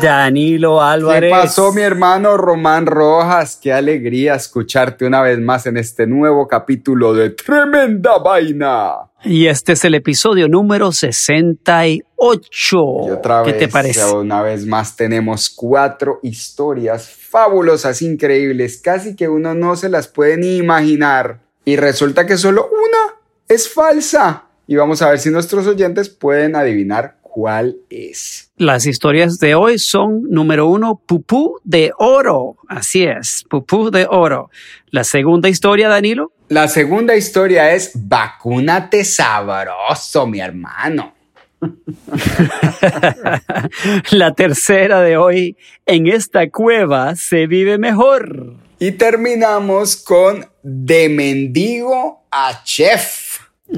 Danilo Álvarez. ¿Qué pasó, mi hermano Román Rojas? Qué alegría escucharte una vez más en este nuevo capítulo de Tremenda Vaina. Y este es el episodio número 68. Y otra ¿Qué te parece? Una vez más tenemos cuatro historias fabulosas, increíbles, casi que uno no se las puede ni imaginar. Y resulta que solo una es falsa. Y vamos a ver si nuestros oyentes pueden adivinar cuál es. Las historias de hoy son, número uno, pupú de oro. Así es, pupú de oro. La segunda historia, Danilo. La segunda historia es Vacúnate sabroso, mi hermano. La tercera de hoy, en esta cueva se vive mejor. Y terminamos con De mendigo a chef.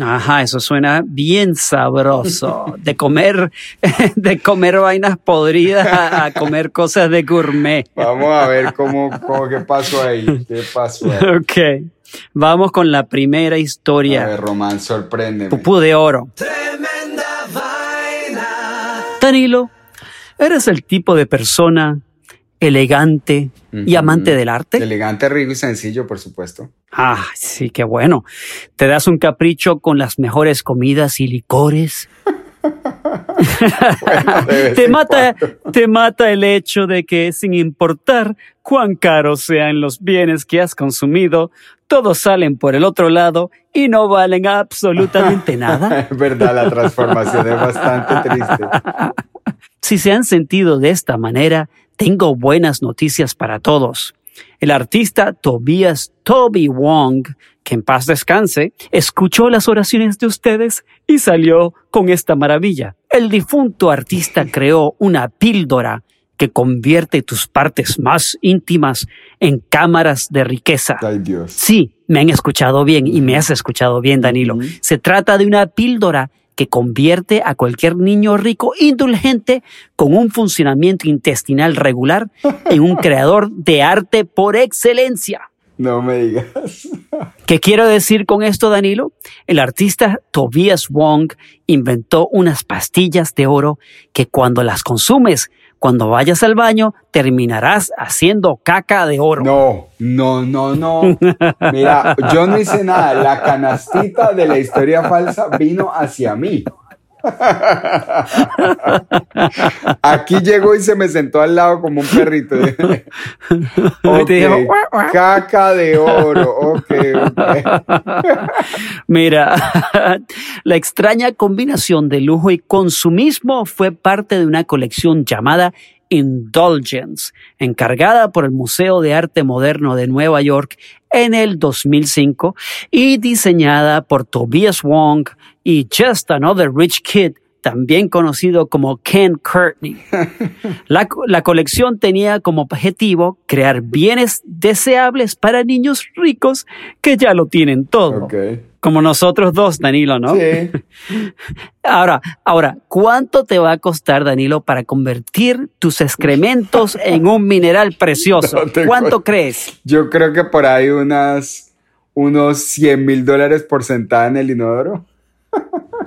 Ajá, eso suena bien sabroso. De comer, de comer vainas podridas a, a comer cosas de gourmet. Vamos a ver cómo, cómo qué pasó ahí. ¿Qué pasó ahí? Ok, vamos con la primera A historia. ver, Román, sorpréndeme. Pupú de oro. Tremenda vaina. Danilo, ¿eres el tipo de persona elegante y amante del arte? Elegante, rico y sencillo, por supuesto. Ah, sí, qué bueno. ¿Te das un capricho con las mejores comidas y licores? Bueno, te mata, te mata el hecho de que sin importar cuán caros sean los bienes que has consumido, todos salen por el otro lado y no valen absolutamente nada. Es verdad, la transformación es bastante triste. Si se han sentido de esta manera, tengo buenas noticias para todos. El artista Tobias Toby Wong, que en paz descanse, escuchó las oraciones de ustedes y salió con esta maravilla. El difunto artista creó una píldora que convierte tus partes más íntimas en cámaras de riqueza. Ay, Dios. Sí, me han escuchado bien y me has escuchado bien, Danilo. Se trata de una píldora que convierte a cualquier niño rico indulgente con un funcionamiento intestinal regular en un creador de arte por excelencia. No me digas. ¿Qué quiero decir con esto, Danilo? El artista Tobias Wong inventó unas pastillas de oro que cuando las consumes, cuando vayas al baño, terminarás haciendo caca de oro. No, no, no, no. Mira, yo no hice nada. La canastita de la historia falsa vino hacia mí. Aquí llegó y se me sentó al lado como un perrito. Y te dijo, Ok, "Guau, guau". caca de oro. Ok, ok. Mira, la extraña combinación de lujo y consumismo fue parte de una colección llamada Indulgence, encargada por el Museo de Arte Moderno de Nueva York en el 2005 y diseñada por Tobias Wong y Just Another Rich Kid, también conocido como Ken Courtney. La, la colección tenía como objetivo crear bienes deseables para niños ricos que ya lo tienen todo. Como nosotros dos, Danilo, ¿no? Sí. Ahora, ahora, ¿cuánto te va a costar, Danilo, para convertir tus excrementos en un mineral precioso? No ¿Cuánto cu- crees? Yo creo que por ahí unas, unos 100 mil dólares por sentada en el inodoro.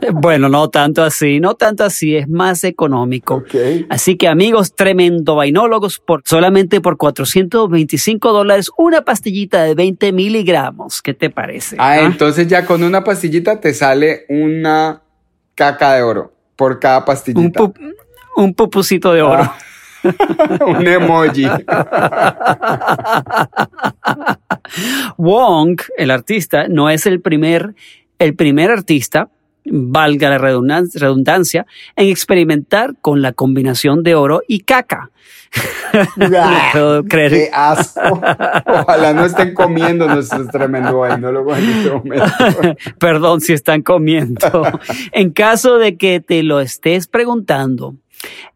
Bueno, no tanto así, no tanto así, es más económico. Así que amigos, tremendo vainólogos, por, solamente por 425 dólares, una pastillita de 20 miligramos. ¿Qué te parece? Ah, ¿Ah? entonces ya con una pastillita te sale una caca de oro por cada un, pastillita. un pupucito de oro. Ah. un emoji. Wong, el artista, no es el primer, el primer artista, valga la redundan- redundancia, en experimentar con la combinación de oro y caca. No creer. Qué asco. Ojalá no estén comiendo nuestros tremendo en este momento. Perdón si están comiendo. en caso de que te lo estés preguntando,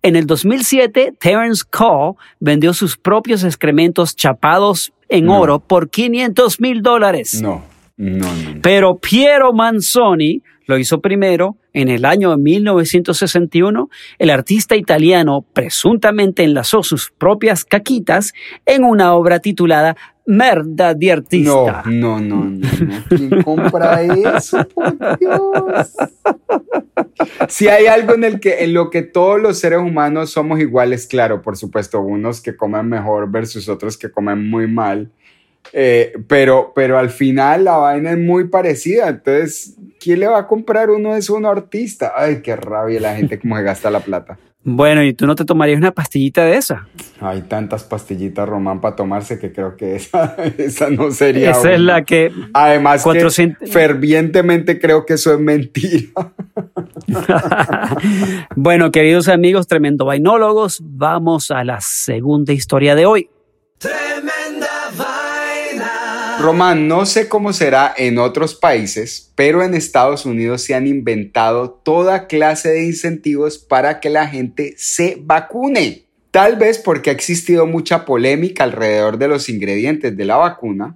En el 2007, Terence Cole vendió sus propios excrementos chapados en No. oro por 500 mil dólares. No, no, no. no. Pero Piero Manzoni lo hizo primero. En el año de 1961, el artista italiano presuntamente enlazó sus propias caquitas en una obra titulada Merda No, artista. no, no, no, no. ¿Quién compra eso? Por Dios. Si hay algo en el que en lo que todos los seres humanos somos iguales, claro, por supuesto, unos que comen mejor versus otros que comen muy mal. Eh, pero, pero al final la vaina es muy parecida. Entonces, ¿quién le va a comprar uno de esos a un artista? Ay, qué rabia la gente como se gasta la plata. Bueno, ¿y tú no te tomarías una pastillita de esa? Hay tantas pastillitas román para tomarse que creo que esa, esa no sería. Esa es la que... Además, que 400 fervientemente creo que eso es mentira. bueno, queridos amigos, tremendo vainólogos, vamos a la segunda historia de hoy. Tremenda vaina. Román, no sé cómo será en otros países, pero en Estados Unidos se han inventado toda clase de incentivos para que la gente se vacune. Tal vez porque ha existido mucha polémica alrededor de los ingredientes de la vacuna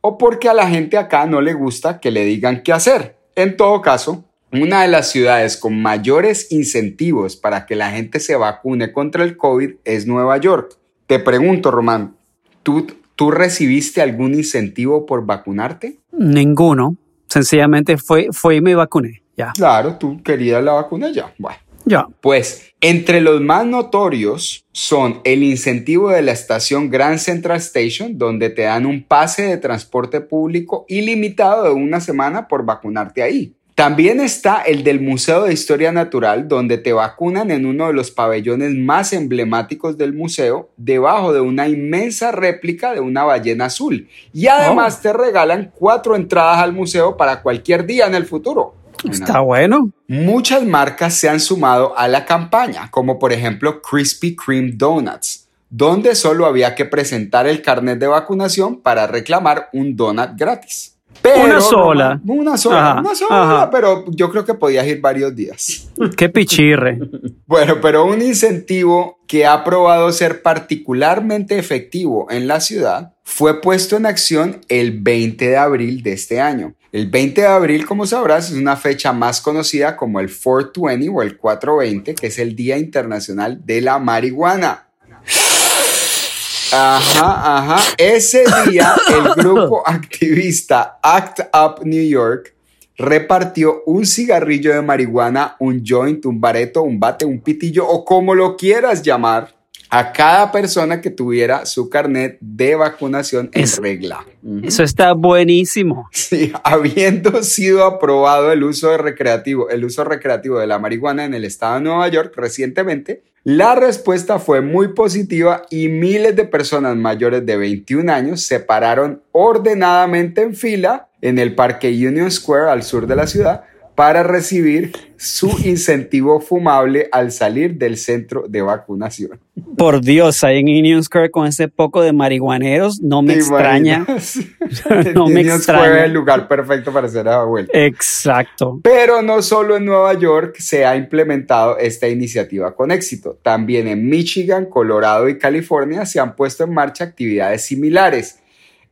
o porque a la gente acá no le gusta que le digan qué hacer. En todo caso, una de las ciudades con mayores incentivos para que la gente se vacune contra el COVID es Nueva York. Te pregunto, Román, ¿tú, ¿tú recibiste algún incentivo por vacunarte? Ninguno. Sencillamente fue, fue y me vacuné. Ya. Claro, tú querías la vacuna ya. Bueno. Ya. Pues entre los más notorios son el incentivo de la estación Grand Central Station, donde te dan un pase de transporte público ilimitado de una semana por vacunarte ahí. También está el del Museo de Historia Natural, donde te vacunan en uno de los pabellones más emblemáticos del museo, debajo de una inmensa réplica de una ballena azul. Y además te regalan cuatro entradas al museo para cualquier día en el futuro. Está bueno. Muchas marcas se han sumado a la campaña, como por ejemplo Krispy Kreme Donuts, donde solo había que presentar el carnet de vacunación para reclamar un donut gratis. Una sola. Una sola, Ajá, una sola, ajá. pero yo creo que podías ir varios días. Qué pichirre. Bueno, pero un incentivo que ha probado ser particularmente efectivo en la ciudad fue puesto en acción el 20 de abril de este año. El 20 de abril, como sabrás, es una fecha más conocida como el 420 o el 420, que es el Día Internacional de la Marihuana. Ajá, ajá. Ese día el grupo activista Act Up New York repartió un cigarrillo de marihuana, un joint, un bareto, un bate, un pitillo o como lo quieras llamar a cada persona que tuviera su carnet de vacunación en regla. Eso está buenísimo. Sí, habiendo sido aprobado el uso de recreativo, el uso recreativo de la marihuana en el estado de Nueva York recientemente, la respuesta fue muy positiva y miles de personas mayores de 21 años se pararon ordenadamente en fila en el Parque Union Square al sur de la ciudad para recibir su incentivo fumable al salir del centro de vacunación. Por Dios, ahí en Union Square con ese poco de marihuaneros, no me ¿Te extraña. No me Union extraña. Square es el lugar perfecto para hacer la vuelta. Exacto. Pero no solo en Nueva York se ha implementado esta iniciativa con éxito. También en Michigan, Colorado y California se han puesto en marcha actividades similares.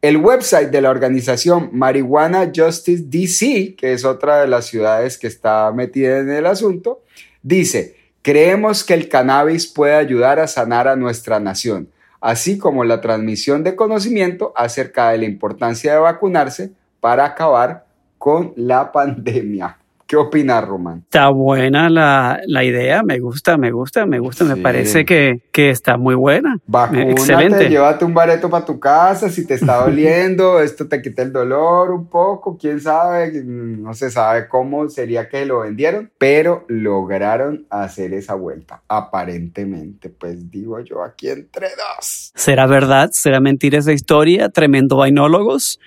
El website de la organización Marijuana Justice DC, que es otra de las ciudades que está metida en el asunto, dice, creemos que el cannabis puede ayudar a sanar a nuestra nación, así como la transmisión de conocimiento acerca de la importancia de vacunarse para acabar con la pandemia. ¿Qué opinas, Román? Está buena la, la idea, me gusta, me gusta, me gusta, me parece que, que está muy buena. Vacúnate, Excelente. llévate un bareto para tu casa si te está doliendo, esto te quita el dolor un poco, quién sabe, no se sabe cómo sería que lo vendieron, pero lograron hacer esa vuelta, aparentemente, pues digo yo aquí entre dos. ¿Será verdad? ¿Será mentira esa historia? Tremendo vainólogos.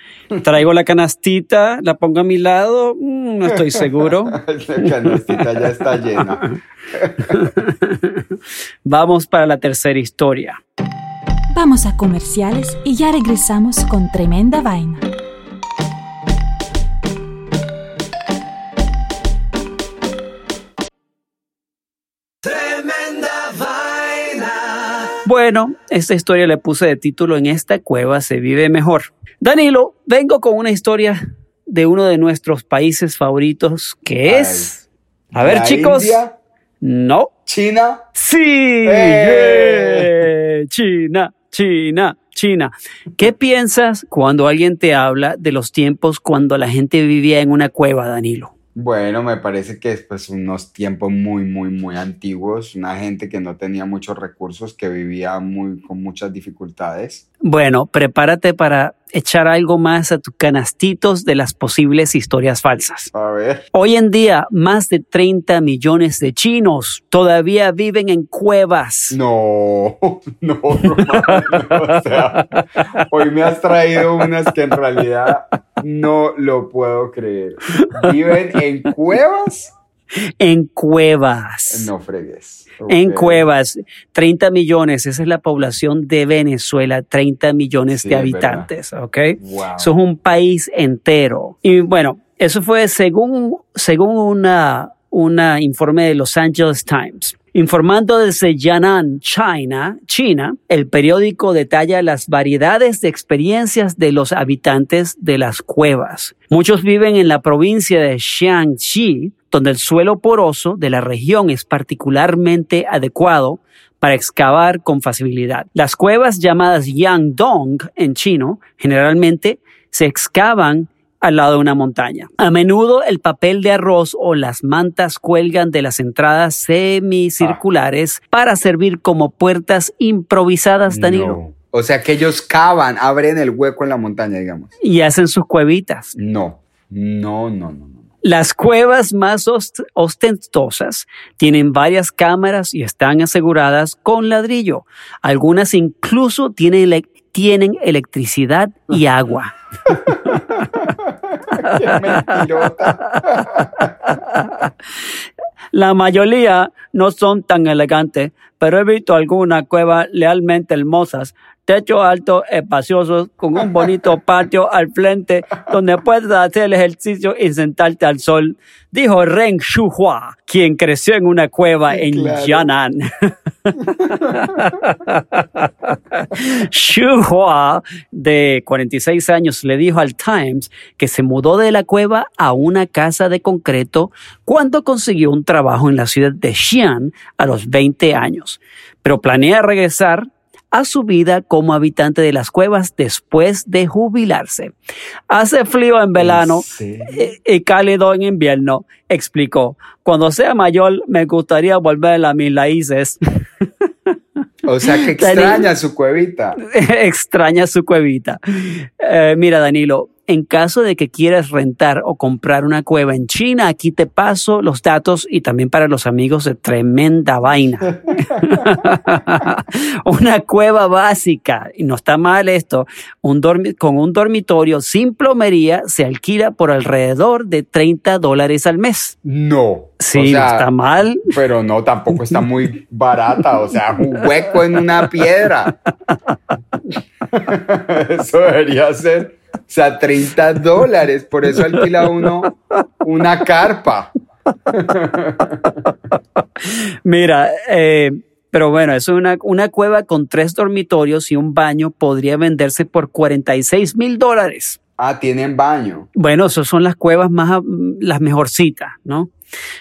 Traigo la canastita, la pongo a mi lado, Mm, no estoy seguro. La canastita ya está llena. Vamos para la tercera historia. Vamos a comerciales y ya regresamos con tremenda vaina. Tremenda Bueno, esta historia le puse de título En esta cueva se vive mejor. Danilo, vengo con una historia de uno de nuestros países favoritos que Ay. es... A ver ¿La chicos. India? No. ¿China? Sí. ¡Eh! Yeah. China, China, China. ¿Qué piensas cuando alguien te habla de los tiempos cuando la gente vivía en una cueva, Danilo? Bueno, me parece que es pues unos tiempos muy, muy, muy antiguos, una gente que no tenía muchos recursos, que vivía muy, con muchas dificultades. Bueno, prepárate para echar algo más a tus canastitos de las posibles historias falsas. A ver. Hoy en día, más de 30 millones de chinos todavía viven en cuevas. No, no, Román, no, o sea, hoy me has traído unas que en realidad no lo puedo creer. ¿Viven en cuevas? En cuevas. No fregues. En cuevas, 30 millones, esa es la población de Venezuela, 30 millones Sí, de es habitantes, ¿ok? Wow. Eso es un país entero. Y bueno, eso fue según, según una, una informe de Los Angeles Times. Informando desde Yan'an, China, China, el periódico detalla las variedades de experiencias de los habitantes de las cuevas. Muchos viven en la provincia de Jiangxi, donde el suelo poroso de la región es particularmente adecuado para excavar con facilidad. Las cuevas llamadas Yangdong en chino generalmente se excavan al lado de una montaña. A menudo el papel de arroz o las mantas cuelgan de las entradas semicirculares para servir como puertas improvisadas, Danilo, No. O sea que ellos cavan, abren el hueco en la montaña, digamos. y hacen sus cuevitas. No, no, no, no, no. Las cuevas más ost- ostentosas tienen varias cámaras y están aseguradas con ladrillo. Algunas incluso tienen, ele- tienen electricidad y agua. La mayoría no son tan elegantes, pero he visto algunas cuevas realmente hermosas. Techo alto, espaciosos, con un bonito patio al frente donde puedes hacer el ejercicio y sentarte al sol, dijo Ren Shuhua, quien creció en una cueva Sí, en claro. Yan'an. Shuhua, de 46 años, le dijo al Times que se mudó de la cueva a una casa de concreto cuando consiguió un trabajo en la ciudad de Xi'an a los 20 años, pero planea regresar a su vida como habitante de las cuevas después de jubilarse. Hace frío en verano ¿En serio? y cálido en invierno, explicó. Cuando sea mayor me gustaría volver a mis raíces. O sea que extraña su cuevita. Extraña su cuevita. Eh, mira, Danilo, en caso de que quieras rentar o comprar una cueva en China, aquí te paso los datos y también para los amigos de Tremenda Vaina. una cueva básica, y no está mal esto, un con un dormitorio sin plomería se alquila por alrededor de 30 dólares al mes. No. Sí, O sea, no está mal. Pero no, tampoco está muy barata. O sea, un hueco en una piedra. Eso debería ser. O sea, 30 dólares. Por eso alquila uno una carpa. Mira, eh, pero bueno, es una, una cueva con tres dormitorios y un baño podría venderse por 46 mil dólares. Ah, tienen baño. Bueno, esas son las cuevas más, las mejorcitas, ¿no?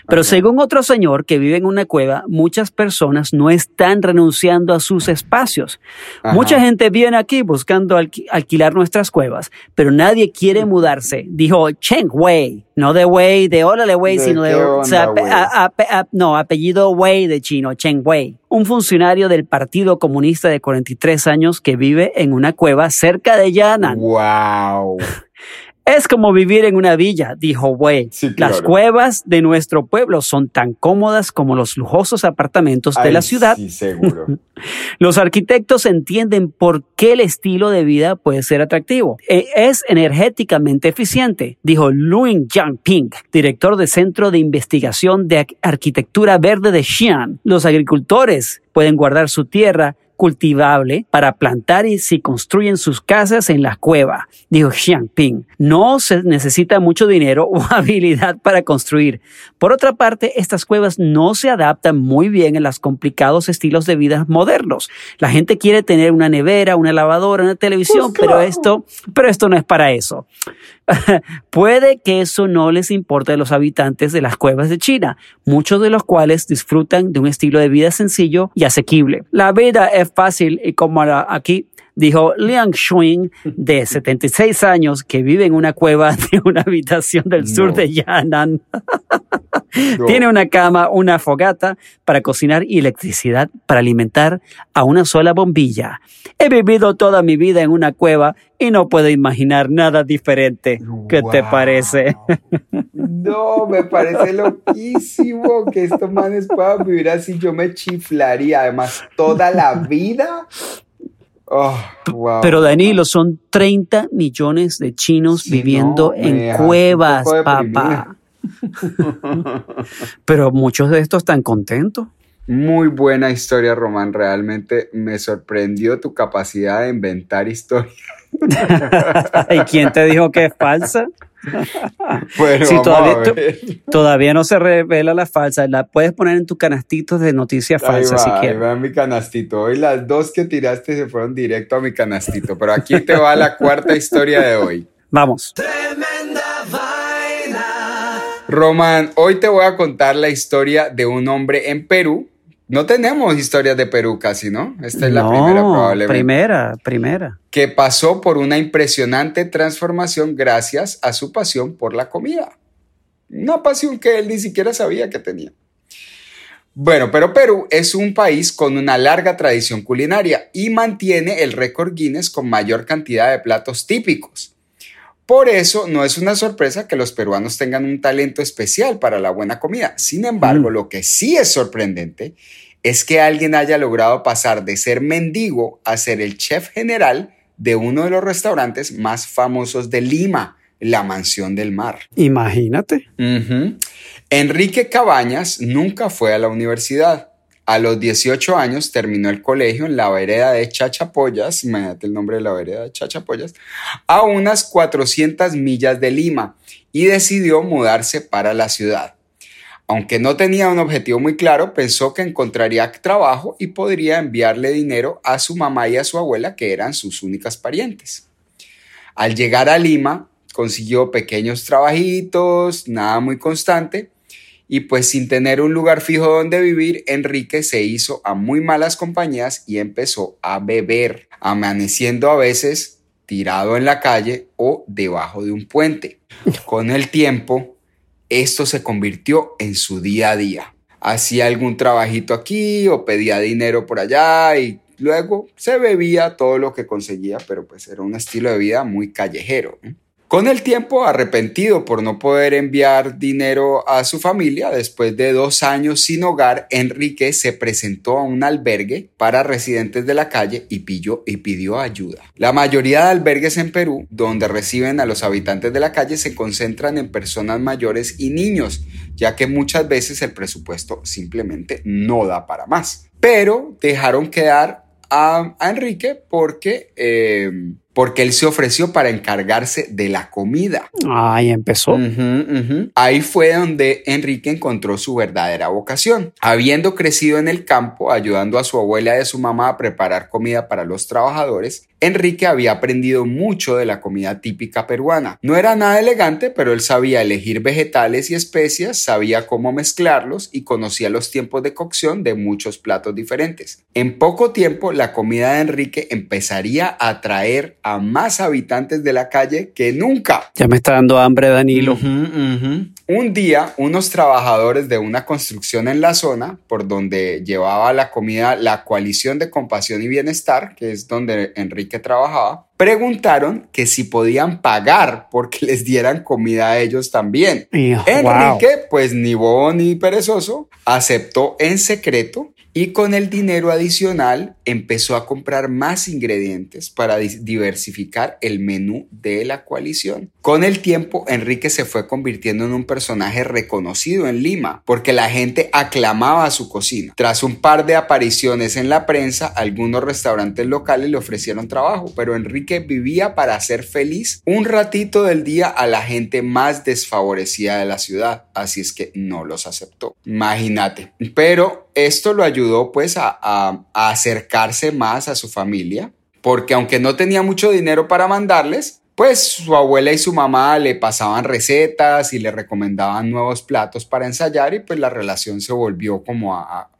Pero Ajá. según otro señor que vive en una cueva, muchas personas no están renunciando a sus espacios. Ajá. Mucha gente viene aquí buscando alqui- alquilar nuestras cuevas, pero nadie quiere mudarse. Dijo Cheng Wei, no de Wei, de órale Wei, ¿De sino de, o sea, ape- ape- no, apellido Wei de chino, Cheng Wei. Un funcionario del Partido Comunista de 43 años que vive en una cueva cerca de Yan'an. Wow. Es como vivir en una villa, dijo Wei. Sí, Las cuevas de nuestro pueblo son tan cómodas como los lujosos apartamentos de la ciudad. Sí, seguro. Los arquitectos entienden por qué el estilo de vida puede ser atractivo. E- Es energéticamente eficiente, dijo Luin Jiangping, director del Centro de Investigación de Ar- Arquitectura Verde de Xi'an. Los agricultores pueden guardar su tierra cultivable para plantar y si construyen sus casas en las cuevas, dijo Xiangping. No se necesita mucho dinero o habilidad para construir. Por otra parte, estas cuevas no se adaptan muy bien en los complicados estilos de vida modernos. La gente quiere tener una nevera, una lavadora, una televisión, pero esto, pero esto no es para eso. Puede que eso no les importe a los habitantes de las cuevas de China, muchos de los cuales disfrutan de un estilo de vida sencillo y asequible. La vida es fácil y como aquí dijo Liang Shuing, de 76 años, que vive en una cueva de una habitación del sur de Yan'an. Tiene una cama, una fogata para cocinar y electricidad para alimentar a una sola bombilla. He vivido toda mi vida en una cueva y no puedo imaginar nada diferente. ¿Qué te parece? No, me parece loquísimo que estos manes puedan vivir así. Yo me chiflaría. Además, toda la vida Oh, Pero Danilo, son 30 millones de chinos viviendo en cuevas, papá. Pero muchos de estos están contentos. Muy buena historia, Román. Realmente me sorprendió tu capacidad de inventar historias. ¿Y quién te dijo que es falsa? bueno, todavía, no se revela la falsa. La puedes poner en tu canastito de noticias falsas si quieres. Ahí va mi canastito. Hoy las dos que tiraste se fueron directo a mi canastito. Pero aquí te va la cuarta historia de hoy. Vamos. Tremenda vaina. Román, hoy te voy a contar la historia de un hombre en Perú no tenemos historias de Perú casi, ¿no? Esta es la primera probablemente. Primera, primera. Que pasó por una impresionante transformación gracias a su pasión por la comida. Una pasión que él ni siquiera sabía que tenía. Bueno, pero Perú es un país con una larga tradición culinaria y mantiene el récord Guinness con mayor cantidad de platos típicos. Por eso no es una sorpresa que los peruanos tengan un talento especial para la buena comida. Sin embargo, mm. lo que sí es sorprendente es que alguien haya logrado pasar de ser mendigo a ser el chef general de uno de los restaurantes más famosos de Lima, la Mansión del Mar. Imagínate. Enrique Cabañas nunca fue a la universidad. A los 18 años terminó el colegio en la vereda de Chachapoyas, imagínate el nombre de la vereda de Chachapoyas, a unas 400 millas de Lima y decidió mudarse para la ciudad. Aunque no tenía un objetivo muy claro, pensó que encontraría trabajo y podría enviarle dinero a su mamá y a su abuela, que eran sus únicas parientes. Al llegar a Lima, consiguió pequeños trabajitos, nada muy constante, y pues sin tener un lugar fijo donde vivir, Enrique se hizo a muy malas compañías y empezó a beber, amaneciendo a veces tirado en la calle o debajo de un puente. Con el tiempo, esto se convirtió en su día a día. Hacía algún trabajito aquí o pedía dinero por allá y luego se bebía todo lo que conseguía, pero pues era un estilo de vida muy callejero. Con el tiempo, arrepentido por no poder enviar dinero a su familia, después de dos años sin hogar, Enrique se presentó a un albergue para residentes de la calle y pidió, y pidió ayuda. La mayoría de albergues en Perú, donde reciben a los habitantes de la calle, se concentran en personas mayores y niños, ya que muchas veces el presupuesto simplemente no da para más. Pero dejaron quedar a, Enrique porque... Eh, porque él se ofreció para encargarse de la comida. Ahí empezó. Ahí fue donde Enrique encontró su verdadera vocación. Habiendo crecido en el campo, ayudando a su abuela y a su mamá a preparar comida para los trabajadores, Enrique había aprendido mucho de la comida típica peruana. No era nada elegante, pero él sabía elegir vegetales y especias, sabía cómo mezclarlos y conocía los tiempos de cocción de muchos platos diferentes. En poco tiempo, la comida de Enrique empezaría a atraer a más habitantes de la calle que nunca. Ya me está dando hambre, Danilo. Un día, unos trabajadores de una construcción en la zona, por donde llevaba la comida la coalición de compasión y bienestar, que es donde Enrique trabajaba, preguntaron que si podían pagar porque les dieran comida a ellos también. Enrique, pues ni bobo ni perezoso, aceptó en secreto y con el dinero adicional empezó a comprar más ingredientes para diversificar el menú de la coalición. Con el tiempo, Enrique se fue convirtiendo en un personaje reconocido en Lima porque la gente aclamaba su cocina. Tras un par de apariciones en la prensa, algunos restaurantes locales le ofrecieron trabajo, pero Enrique vivía para hacer feliz un ratito del día a la gente más desfavorecida de la ciudad, así es que no los aceptó. Imagínate. Pero esto lo ayudó pues a, a más a su familia, porque aunque no tenía mucho dinero para mandarles, pues su abuela y su mamá le pasaban recetas y le recomendaban nuevos platos para ensayar y pues la relación se volvió como a, a,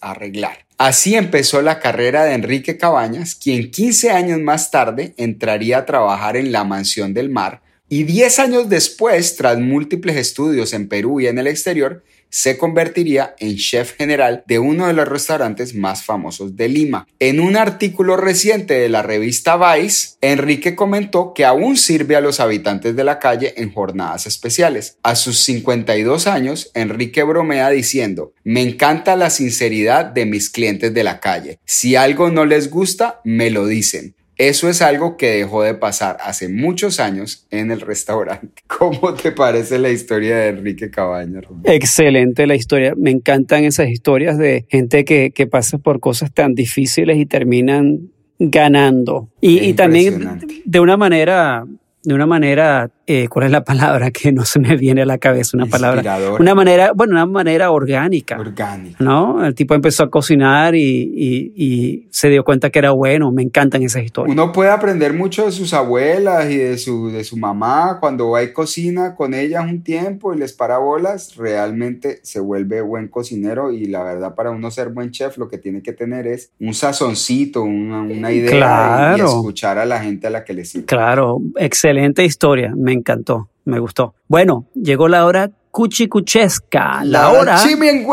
arreglar. Así empezó la carrera de Enrique Cabañas, quien 15 años más tarde entraría a trabajar en la Mansión del Mar y 10 años después, tras múltiples estudios en Perú y en el exterior, se convertiría en chef general de uno de los restaurantes más famosos de Lima. En un artículo reciente de la revista Vice, Enrique comentó que aún sirve a los habitantes de la calle en jornadas especiales. A sus 52 años, Enrique bromea diciendo, me encanta la sinceridad de mis clientes de la calle. Si algo no les gusta, me lo dicen. Eso es algo que dejó de pasar hace muchos años en el restaurante. ¿Cómo te parece la historia de Enrique Cabañas? Excelente la historia. Me encantan esas historias de gente que, que pasa por cosas tan difíciles y terminan ganando. Y, y también de una manera de una manera, eh, ¿cuál es la palabra que no se me viene a la cabeza? Una palabra. Una manera, bueno, una manera orgánica. Orgánica. ¿No? El tipo empezó a cocinar y, y, y, se dio cuenta que era bueno. Me encantan esas historias. Uno puede aprender mucho de sus abuelas y de su, de su mamá. Cuando va y cocina con ellas un tiempo y les para bolas, realmente se vuelve buen cocinero. Y la verdad, para uno ser buen chef, lo que tiene que tener es un sazoncito, una, una idea Claro. y, y escuchar a la gente a la que le sirve. Claro, excelente historia, me encantó, me gustó. Bueno, llegó la hora cuchicuchesca, la, La hora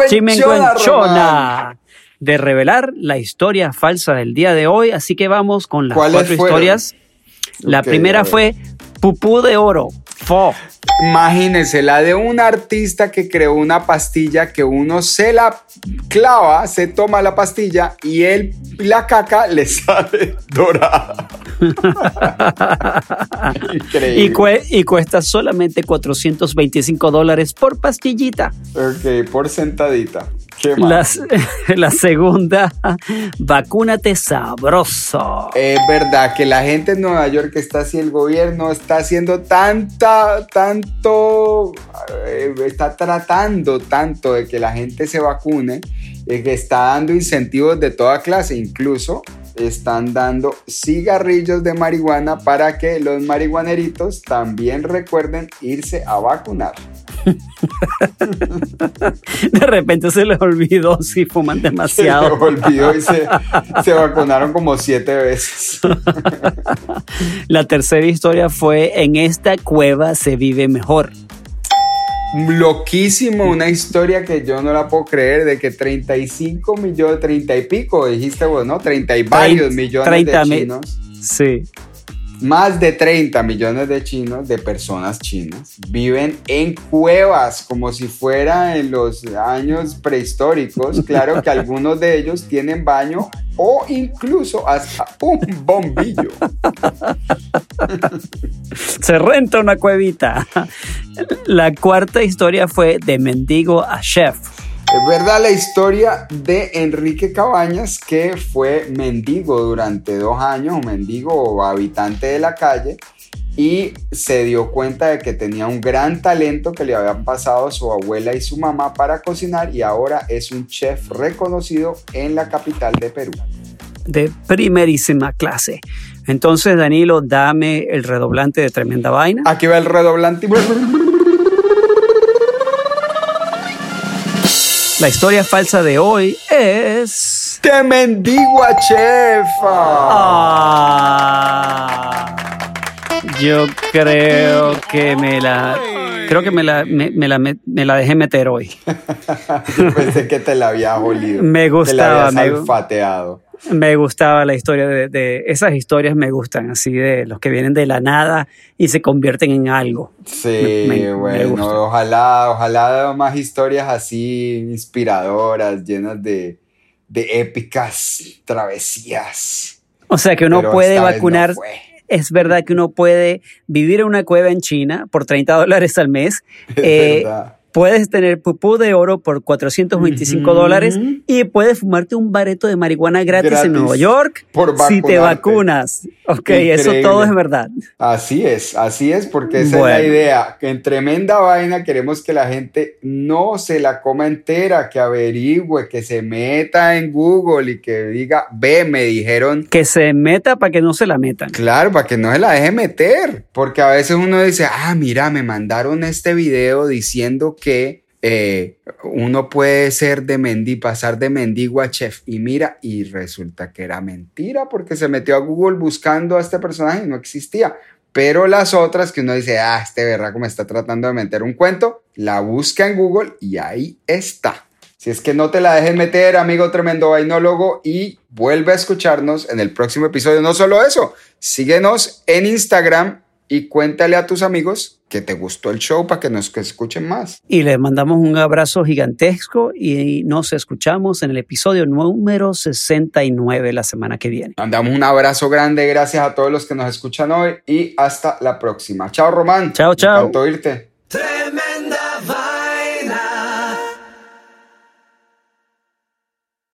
chimenguenchona, de revelar la historia falsa del día de hoy, así que vamos con las ¿Cuáles cuatro fueron? historias. La primera fue Pupú de Oro, Fo. Imagínense la de un artista que creó una pastilla que uno se la clava, se toma la pastilla y él, la caca le sale dorada. Increíble. Y, y cuesta solamente 425 dólares por pastillita. Ok, por sentadita. La segunda, vacúnate sabroso. Es verdad que la gente en Nueva York está así, el gobierno está haciendo tanta, tanto, eh, está tratando tanto de que la gente se vacune, eh, que está dando incentivos de toda clase, incluso están dando cigarrillos de marihuana para que los marihuaneritos también recuerden irse a vacunar. De repente se les olvidó si fuman Se me demasiado. olvidó y se, se vacunaron como siete veces. La tercera historia fue En esta cueva se vive mejor. Loquísimo, una historia que yo no la puedo creer, de que 35 millones, 30 y pico, dijiste vos, ¿no? 30 y varios Trein- millones 30 de chinos, Sí. Más de 30 millones de chinos, de personas chinas, viven en cuevas como si fuera en los años prehistóricos. Claro que algunos de ellos tienen baño o incluso hasta un bombillo. Se renta una cuevita. La cuarta historia fue De mendigo a chef. Es verdad la historia de Enrique Cabañas, que fue mendigo durante dos años, mendigo o habitante de la calle, y se dio cuenta de que tenía un gran talento que le habían pasado su abuela y su mamá para cocinar, y ahora es un chef reconocido en la capital de Perú. De primerísima clase. Entonces, Danilo, dame el redoblante de tremenda vaina. Aquí va el redoblante. La historia falsa de hoy es. ¡Te mendigo a chefa! Ah, yo creo que me la. Creo que me la, me, me la, me la dejé meter hoy. Yo pensé que te la había olido. Me gustaba, Te la olfateado. Me gustaba la historia de, de- Esas historias me gustan, así de los que vienen de la nada y se convierten en algo. Sí, Me- me- me bueno, ojalá, ojalá más historias así inspiradoras, llenas de, de épicas travesías. O sea que uno Pero puede no vacunar. es verdad que uno puede vivir en una cueva en China por 30 dólares al mes. Es Eh, verdad. Puedes tener pupú de oro por 425 Ujú. dólares y puedes fumarte un bareto de marihuana gratis, Gratis. en Nueva York Por si te vacunas. Ok, eso todo es verdad. Así es, así es, porque esa es la idea. Que en tremenda vaina queremos que la gente no se la coma entera, que averigüe, que se meta en Google y que diga, ve, me dijeron. Que se meta para que no se la metan. Claro, para que no se la deje meter, porque a veces uno dice, ah, mira, me mandaron este video diciendo que eh, uno puede ser de mendigo, pasar de mendigo a chef, y mira, y resulta que era mentira, porque se metió a Google buscando a este personaje y no existía. Pero las otras que uno dice, ah, este berraco me está tratando de meter un cuento, la busca en Google y ahí está. Si es que no te la dejes meter, amigo tremendo vainólogo, y vuelve a escucharnos en el próximo episodio. No solo eso, síguenos en Instagram y cuéntale a tus amigos que te gustó el show para que nos escuchen más. Y les mandamos un abrazo gigantesco y nos escuchamos en el episodio número 69 la semana que viene. Mandamos un abrazo grande, gracias a todos los que nos escuchan hoy y hasta la próxima. Chao, Román. Chao, chao. Me encantó irte.